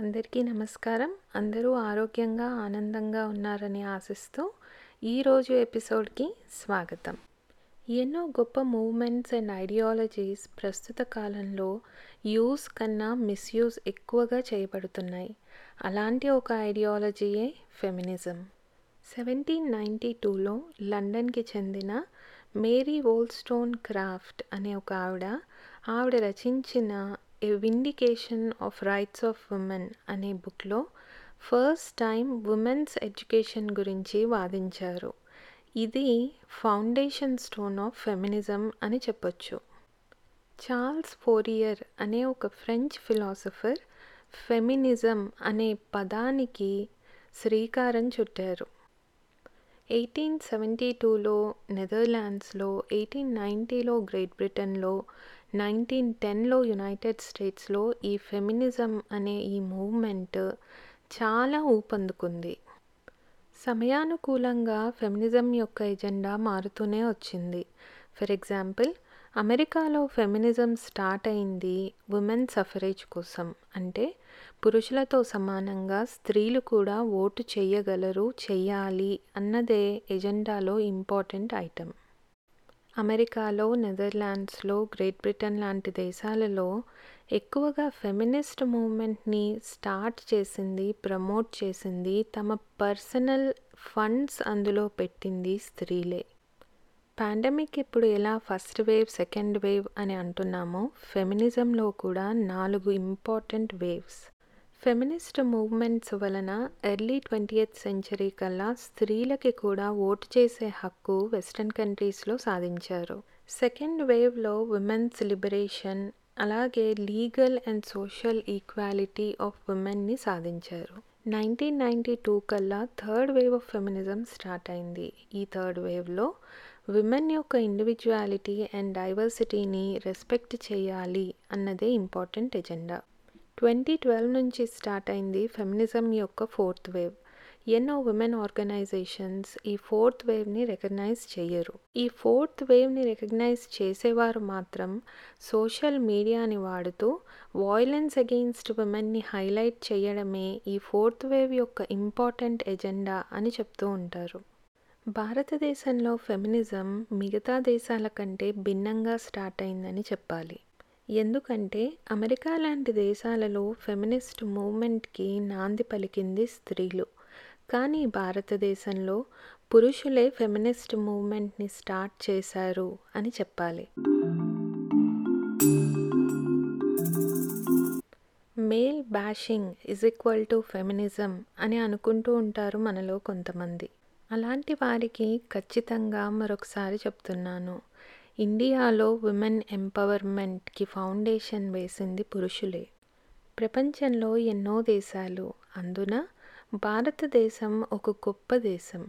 అందరికీ నమస్కారం. అందరూ ఆరోగ్యంగా ఆనందంగా ఉన్నారని ఆశిస్తూ ఈరోజు ఎపిసోడ్కి స్వాగతం. ఎన్నో గొప్ప మూవ్మెంట్స్ అండ్ ఐడియాలజీస్ ప్రస్తుత కాలంలో యూస్ కన్నా మిస్యూజ్ ఎక్కువగా చేయబడుతున్నాయి. అలాంటి ఒక ఐడియాలజీయే ఫెమినిజం. సెవెంటీన్ నైంటీ టూలో లండన్కి చెందిన మేరీ వోల్స్టోన్ క్రాఫ్ట్ అనే ఒక ఆవిడ ఆవిడ రచించిన a vindication of rights of women అనే బుక్లో ఫస్ట్ టైం ఉమెన్స్ ఎడ్యుకేషన్ గురించి వాదించారు. ఇది ఫౌండేషన్ స్టోన్ ఆఫ్ ఫెమినిజం అని చెప్పొచ్చు. చార్ల్స్ ఫోరియర్ అనే ఒక ఫ్రెంచ్ ఫిలాసఫర్ ఫెమినిజం అనే పదానికి శ్రీకారం చుట్టారు. ఎయిటీన్ సెవెంటీ టూలో నెదర్లాండ్స్లో ఎయిటీన్ నైంటీలో గ్రేట్ బ్రిటన్లో నైన్టీన్ టెన్లో యునైటెడ్ స్టేట్స్లో ఈ ఫెమినిజం అనే ఈ మూవ్మెంట్ చాలా ఊపందుకుంది. సమయానుకూలంగా ఫెమినిజం యొక్క ఎజెండా మారుతూనే వచ్చింది. ఫర్ ఎగ్జాంపుల్ అమెరికాలో ఫెమినిజం స్టార్ట్ అయింది ఉమెన్ సఫరేజ్ కోసం. అంటే పురుషులతో సమానంగా స్త్రీలు కూడా ఓటు చేయగలరు చెయ్యాలి అన్నదే ఎజెండాలో ఇంపార్టెంట్ ఐటమ్. అమెరికాలో నెదర్లాండ్స్లో గ్రేట్ బ్రిటన్ లాంటి దేశాలలో ఎక్కువగా ఫెమినిస్ట్ మూమెంట్ని స్టార్ట్ చేసింది ప్రమోట్ చేసింది తమ పర్సనల్ ఫండ్స్ అందులో పెట్టింది స్త్రీలే. పాండమిక్ ఇప్పుడు ఎలా ఫస్ట్ వేవ్ సెకండ్ వేవ్ అని అంటున్నామో ఫెమినిజంలో కూడా నాలుగు ఇంపార్టెంట్ వేవ్స్. ఫెమినిస్ట్ మూవ్మెంట్స్ వలన ఎర్లీ ట్వంటీయత్ సెంచరీ కల్లా స్త్రీలకి కూడా ఓటు చేసే హక్కు వెస్ట్రన్ కంట్రీస్లో సాధించారు. సెకండ్ వేవ్లో ఉమెన్స్ లిబరేషన్ అలాగే legal and social equality of ఉమెన్ని సాధించారు. నైన్టీన్ నైంటీ టూ కల్లా third wave of feminism start అయింది. ఈ థర్డ్ వేవ్లో విమెన్ యొక్క ఇండివిజువాలిటీ అండ్ డైవర్సిటీని రెస్పెక్ట్ చేయాలి అన్నదే ఇంపార్టెంట్ ఎజెండా. ట్వంటీ ట్వెల్వ్ నుంచి స్టార్ట్ అయింది ఫెమినిజం యొక్క ఫోర్త్ వేవ్. ఎన్నో ఉమెన్ ఆర్గనైజేషన్స్ ఈ ఫోర్త్ వేవ్ని రికగ్నైజ్ చేయరు ఈ ఫోర్త్ వేవ్ని రికగ్నైజ్ చేసేవారు మాత్రం సోషల్ మీడియాని వాడుతూ వాయిలెన్స్ అగెయిన్స్ట్ ఉమెన్ని హైలైట్ చేయడమే ఈ ఫోర్త్ వేవ్ యొక్క ఇంపార్టెంట్ ఎజెండా అని చెప్తూ ఉంటారు. భారతదేశంలో ఫెమినిజం మిగతా దేశాల కంటే భిన్నంగా స్టార్ట్ అయిందని చెప్పాలి. ఎందుకంటే అమెరికా లాంటి దేశాలలో ఫెమినిస్ట్ మూవ్మెంట్కి నాంది పలికింది స్త్రీలు. కానీ భారతదేశంలో పురుషులే ఫెమినిస్ట్ మూవ్మెంట్ని స్టార్ట్ చేశారు అని చెప్పాలి. Male bashing is equal to feminism అని అనుకుంటూ ఉంటారు మనలో కొంతమంది. అలాంటి వారికి ఖచ్చితంగా మరొకసారి చెప్తున్నాను. ఇండియాలో ఉమెన్ ఎంపవర్మెంట్కి ఫౌండేషన్ వేసింది పురుషులే. ప్రపంచంలో ఎన్నో దేశాలు అందున భారతదేశం ఒక గొప్ప దేశం.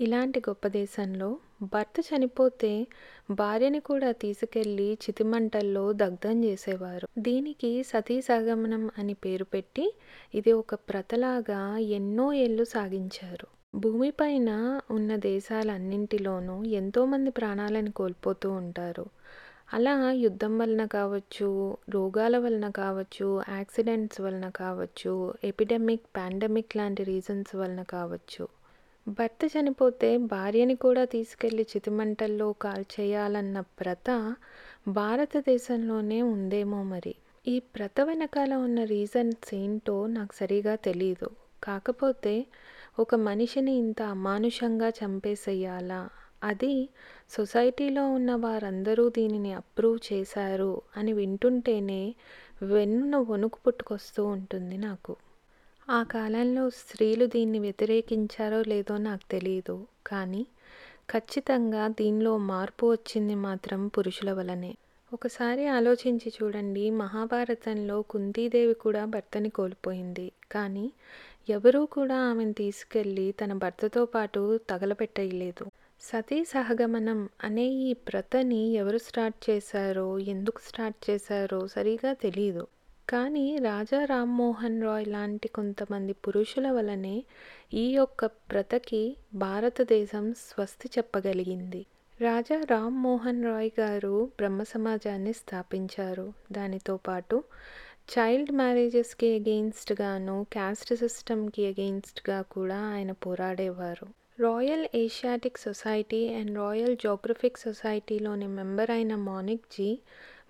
ఇలాంటి గొప్ప దేశంలో భర్త చనిపోతే భార్యని కూడా తీసుకెళ్ళి చితిమంటల్లో దగ్ధం చేసేవారు. దీనికి సతీ సగమనం అని పేరు పెట్టి ఇది ఒక ప్రతలాగా ఎన్నో ఏళ్ళు సాగించారు. భూమిపైన ఉన్న దేశాలన్నింటిలోనూ ఎంతోమంది ప్రాణాలను కోల్పోతూ ఉంటారు. అలా యుద్ధం వలన కావచ్చు రోగాల వలన కావచ్చు యాక్సిడెంట్స్ వలన కావచ్చు ఎపిడెమిక్ పాండమిక్ లాంటి రీజన్స్ వలన కావచ్చు. భర్త చనిపోతే భార్యని కూడా తీసుకెళ్ళి చితిమంటల్లో కాల్చేయాలన్న ప్రత భారతదేశంలోనే ఉందేమో మరి. ఈ ప్రత వెనకాల ఉన్న రీజన్స్ ఏంటో నాకు సరిగా తెలీదు. కాకపోతే ఒక మనిషిని ఇంత అమానుషంగా చంపేసేయాలా? అది సొసైటీలో ఉన్న వారందరూ దీనిని అప్రూవ్ చేశారు అని వింటుంటేనే వెన్నున వణుకు పుట్టుకొస్తూ ఉంటుంది నాకు. ఆ కాలంలో స్త్రీలు దీన్ని వ్యతిరేకించారో లేదో నాకు తెలియదు కానీ ఖచ్చితంగా దీనిలో మార్పు వచ్చింది మాత్రం పురుషుల వలనే. ఒకసారి ఆలోచించి చూడండి మహాభారతంలో కుంతీదేవి కూడా భర్తని కోల్పోయింది. కానీ ఎవరూ కూడా ఆమెను తీసుకెళ్ళి తన భర్తతో పాటు తగలపెట్టలేదు. సతీ సహగమనం అనే ఈ ప్రతని ఎవరు స్టార్ట్ చేశారో ఎందుకు స్టార్ట్ చేశారో సరిగా తెలియదు కానీ రాజా రామ్మోహన్ రాయ్ లాంటి కొంతమంది పురుషుల వలనే ఈ యొక్క ప్రతకి భారతదేశం స్వస్తి చెప్పగలిగింది. రాజా రామ్మోహన్ రాయ్ గారు బ్రహ్మ సమాజాన్ని స్థాపించారు. దానితో పాటు చైల్డ్ మ్యారేజెస్‌కి అగెయిన్స్ట్గాను క్యాస్ట్ సిస్టమ్‌కి అగెయిన్స్ట్గా కూడా ఆయన పోరాడేవారు. Royal asiatic society and royal geographic సొసైటీలోని member అయిన మానిక్‌జీ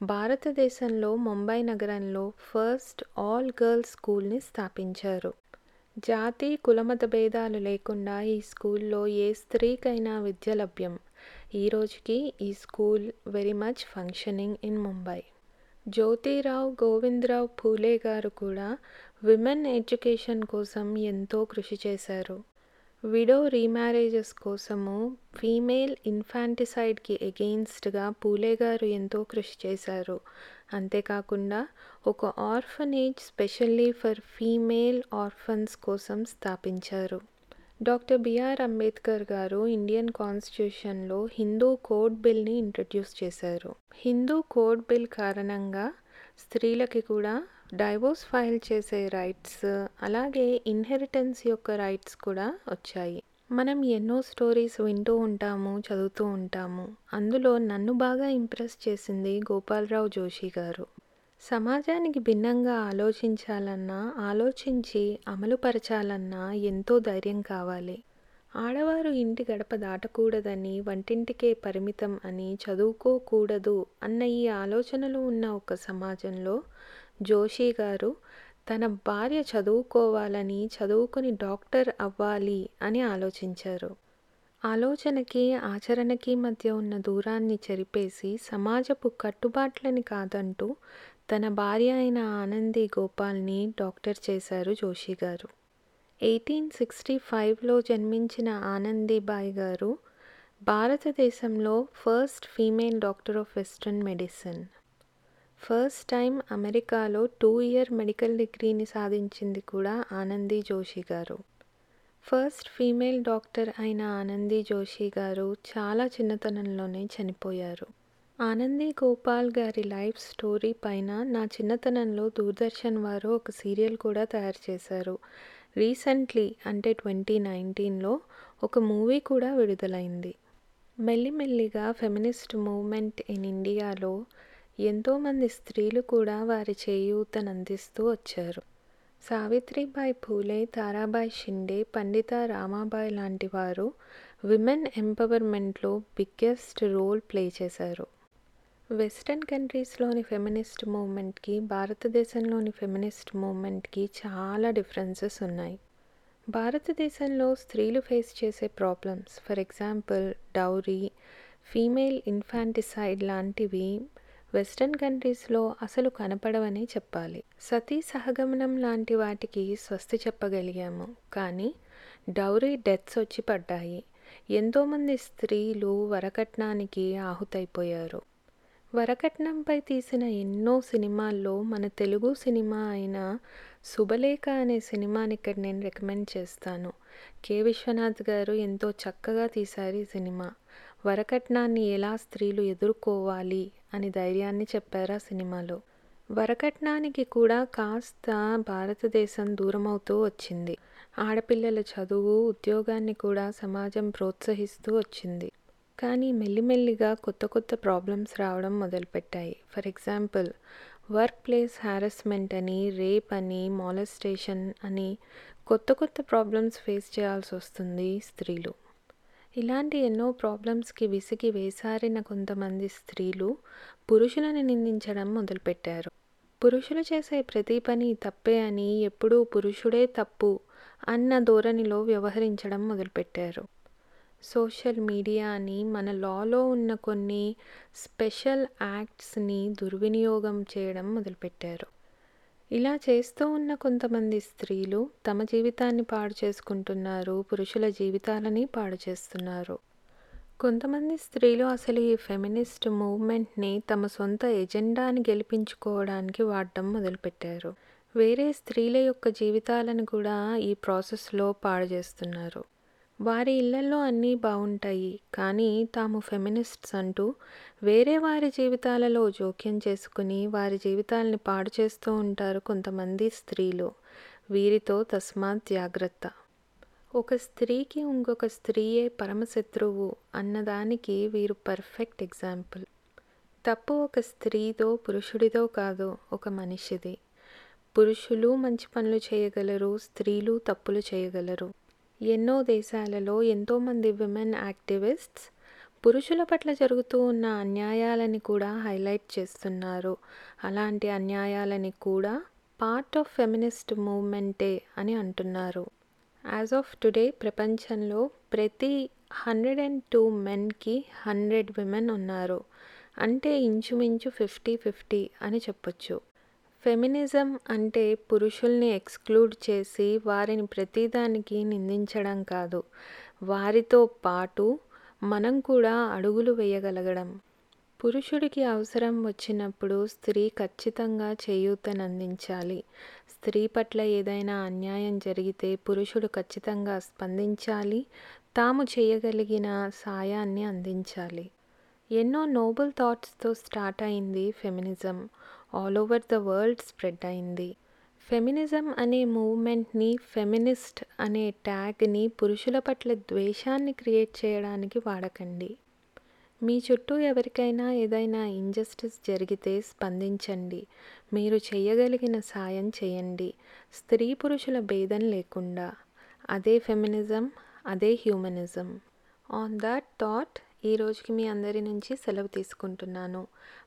భారతదేశంలో ముంబై నగరంలో ఫస్ట్ ఆల్ గర్ల్స్ స్కూల్‌ని స్థాపించారు. జాతి, కులమత భేదాలు లేకుండా ఈ స్కూల్‌లో ఏ స్త్రీకైనా విద్య లభ్యం. ఈ రోజుకి ఈ school very much functioning in Mumbai. Jyotirao Govindrao Phule garu కూడా విమెన్ ఎడ్యుకేషన్ కోసం ఎంతో కృషి చేశారు. విడో రీమ్యారేజెస్ కోసము, ఫీమేల్ ఇన్ఫాంటిసైడ్‌కి ఎగెయిన్స్ట్‌గా పూలే గారు ఎంతో కృషి చేశారు. అంతేకాకుండా ఒక orphanage specially for female orphans కోసం స్థాపించారు. డాక్టర్ బిఆర్ అంబేద్కర్ గారు ఇండియన్ కాన్స్టిట్యూషన్‌లో హిందూ కోడ్ బిల్‌ని ఇంట్రడ్యూస్ చేశారు. హిందూ కోడ్ బిల్ కారణంగా స్త్రీలకి కూడా డైవోర్స్ ఫైల్ చేసే రైట్స్, అలాగే ఇన్హెరిటెన్స్ యొక్క రైట్స్ కూడా వచ్చాయి. మనం ఎన్నో స్టోరీస్ వింటూ ఉంటాము, చదువుతూ ఉంటాము. అందులో నన్ను బాగా ఇంప్రెస్ చేసింది గోపాలరావు జోషి గారు. సమాజానికి భిన్నంగా ఆలోచించాలన్నా, ఆలోచించి అమలుపరచాలన్నా ఎంతో ధైర్యం కావాలి. ఆడవారు ఇంటి గడప దాటకూడదని, వంటింటికే పరిమితం అని, చదువుకోకూడదు అన్న ఈ ఆలోచనలు ఉన్న ఒక సమాజంలో జోషి గారు తన భార్య చదువుకోవాలని, చదువుకుని డాక్టర్ అవ్వాలి అని ఆలోచించారు. ఆలోచనకి, ఆచరణకి మధ్య ఉన్న దూరాన్ని చెరిపేసి సమాజపు కట్టుబాట్లని కాదంటూ తన భార్య అయిన ఆనంది గోపాల్‌ని డాక్టర్ చేశారు జోషి గారు. ఎయిటీన్ సిక్స్టీ ఫైవ్‌లో జన్మించిన ఆనందీబాయి గారు భారతదేశంలో first female doctor of western medicine. First time అమెరికాలో టూ ఇయర్ మెడికల్ డిగ్రీని సాధించింది కూడా ఆనంది జోషి గారు. ఫస్ట్ ఫీమేల్ డాక్టర్ అయిన ఆనంది జోషి గారు చాలా చిన్నతనంలోనే చనిపోయారు. ఆనంది గోపాల్ గారి లైఫ్ స్టోరీ పైన నా చిన్నతనంలో దూరదర్శన్ వారు ఒక సీరియల్ కూడా తయారు చేశారు. రీసెంట్లీ అంటే ట్వంటీ నైన్టీన్‌లో ఒక మూవీ కూడా విడుదలైంది. మెల్లిమెల్లిగా ఫెమినిస్ట్ మూవ్‌మెంట్ ఇన్ ఇండియాలో ఎంతోమంది స్త్రీలు కూడా వారి చేయూతనందిస్తూ వచ్చారు. సావిత్రిబాయి ఫూలే, తారాబాయి షిండే, పండిత రామాబాయి లాంటి వారు విమెన్ ఎంపవర్మెంట్‌లో బిగ్గెస్ట్ రోల్ ప్లే చేశారు. వెస్టర్న్ కంట్రీస్‌లోని ఫెమినిస్ట్ మూమెంట్కి భారతదేశంలోని ఫెమినిస్ట్ మూమెంట్కి చాలా డిఫరెన్సెస్ ఉన్నాయి. భారతదేశంలో స్త్రీలు ఫేస్ చేసే problems for example dowry, female infanticide లాంటివి వెస్టర్న్ కంట్రీస్‌లో అసలు కనపడవనే చెప్పాలి. సతీ సహగమనం లాంటి వాటికి స్వస్తి చెప్పగలిగాము. కానీ డౌరీ డెత్స్ వచ్చి పడ్డాయి. ఎంతోమంది స్త్రీలు వరకట్నానికి ఆహుతైపోయారు. వరకట్నంపై తీసిన ఎన్నో సినిమాల్లో మన తెలుగు సినిమా అయిన శుభలేఖ అనే సినిమాని ఇక్కడ నేను రికమెండ్ చేస్తాను. కె. విశ్వనాథ్ గారు ఎంతో చక్కగా తీశారు ఈ సినిమా. వరకట్నాన్ని ఎలా స్త్రీలు ఎదుర్కోవాలి అని ధైర్యాన్ని చెప్పారు ఆ సినిమాలో. వరకట్నానికి కూడా కాస్త భారతదేశం దూరమవుతూ వచ్చింది. ఆడపిల్లల చదువు, ఉద్యోగాన్ని కూడా సమాజం ప్రోత్సహిస్తూ వచ్చింది. కానీ మెల్లిమెల్లిగా కొత్త కొత్త ప్రాబ్లమ్స్ రావడం మొదలుపెట్టాయి. For example work place harassment అని, రేప్ అని, మాలెస్టేషన్ అని కొత్త కొత్త ప్రాబ్లమ్స్ ఫేస్ చేయాల్సి వస్తుంది స్త్రీలు. ఇలాంటి ఎన్నో ప్రాబ్లమ్స్‌కి విసిగి వేసారిన కొంతమంది స్త్రీలు పురుషులను నిందించడం మొదలుపెట్టారు. పురుషులు చేసే ప్రతి పని తప్పే అని, ఎప్పుడూ పురుషుడే తప్పు అన్న ధోరణిలో వ్యవహరించడం మొదలుపెట్టారు. సోషల్ మీడియాని మన లాలో ఉన్న కొన్ని స్పెషల్ యాక్ట్స్‌ని దుర్వినియోగం చేయడం మొదలుపెట్టారు. ఇలా చేస్తూ ఉన్న కొంతమంది స్త్రీలు తమ జీవితాన్ని పాడు చేసుకుంటున్నారు. పురుషుల జీవితాలని పాడు చేస్తున్నారు. కొంతమంది స్త్రీలు అసలు ఈ ఫెమినిస్ట్ మూవ్‌మెంట్‌ని తమ సొంత ఎజెండాని గెలిపించుకోవడానికి వాడడం మొదలుపెట్టారు. వేరే స్త్రీల యొక్క జీవితాలను కూడా ఈ ప్రాసెస్‌లో పాడు చేస్తున్నారు. వారి ఇళ్ళలో అన్నీ బాగుంటాయి కానీ తాము ఫెమినిస్ట్స్ అంటూ వేరే వారి జీవితాలలో జోక్యం చేసుకుని వారి జీవితాల్ని పాడు చేస్తూ ఉంటారు కొంతమంది స్త్రీలు. వీరితో తస్మాత్ జాగ్రత్త. ఒక స్త్రీకి ఇంకొక స్త్రీయే పరమశత్రువు అన్నదానికి వీరు పర్ఫెక్ట్ ఎగ్జాంపుల్. తప్పు ఒక స్త్రీదో, పురుషుడిదో కాదు ఒక మనిషిది. పురుషులు మంచి పనులు చేయగలరు స్త్రీలు తప్పులు చేయగలరు ఎన్నో దేశాలలో ఎంతోమంది విమెన్ యాక్టివిస్ట్స్ పురుషుల పట్ల జరుగుతూ ఉన్న అన్యాయాలని కూడా హైలైట్ చేస్తున్నారు. అలాంటి అన్యాయాలని కూడా పార్ట్ ఆఫ్ ఫెమినిస్ట్ మూవ్మెంటే అని అంటున్నారు. యాజ్ ఆఫ్ టుడే ప్రపంచంలో ప్రతి హండ్రెడ్ అండ్ టూ మెన్కి హండ్రెడ్ విమెన్ ఉన్నారు. అంటే ఇంచుమించు ఫిఫ్టీ ఫిఫ్టీ అని చెప్పొచ్చు. ఫెమినిజం అంటే పురుషుల్ని ఎక్స్క్లూడ్ చేసి వారిని ప్రతిదానికి నిందించడం కాదు. వారితో పాటు మనం కూడా అడుగులు వేయగలగడం. పురుషుడికి అవసరం వచ్చినప్పుడు స్త్రీ ఖచ్చితంగా చేయూతనందించాలి స్త్రీ పట్ల ఏదైనా అన్యాయం జరిగితే పురుషుడు ఖచ్చితంగా స్పందించాలి. తాము చేయగలిగిన సాయాన్ని అందించాలి. ఎన్నో నోబుల్ థాట్స్తో స్టార్ట్ అయింది feminism. All over the world spread అయింది. ఫెమినిజం అనే మూవ్మెంట్ని ఫెమినిస్ట్ అనే ట్యాగ్ని పురుషుల పట్ల ద్వేషాన్ని క్రియేట్ చేయడానికి వాడకండి. మీ చుట్టూ ఎవరికైనా ఏదైనా ఇంజస్టిస్ జరిగితే స్పందించండి. మీరు చేయగలిగిన సాయం చేయండి. స్త్రీ పురుషుల భేదం లేకుండా. అదే ఫెమినిజం అదే హ్యూమనిజం. ఆన్ దాట్ థాట్ ఈ రోజుకి మీ అందరి నుంచి సెలవు తీసుకుంటున్నాను.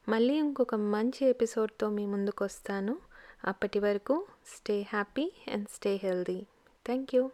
మళ్ళీ ఇంకొక మంచి ఎపిసోడ్తో మీ ముందుకు వస్తాను అప్పటి వరకు stay happy and stay healthy. Thank you.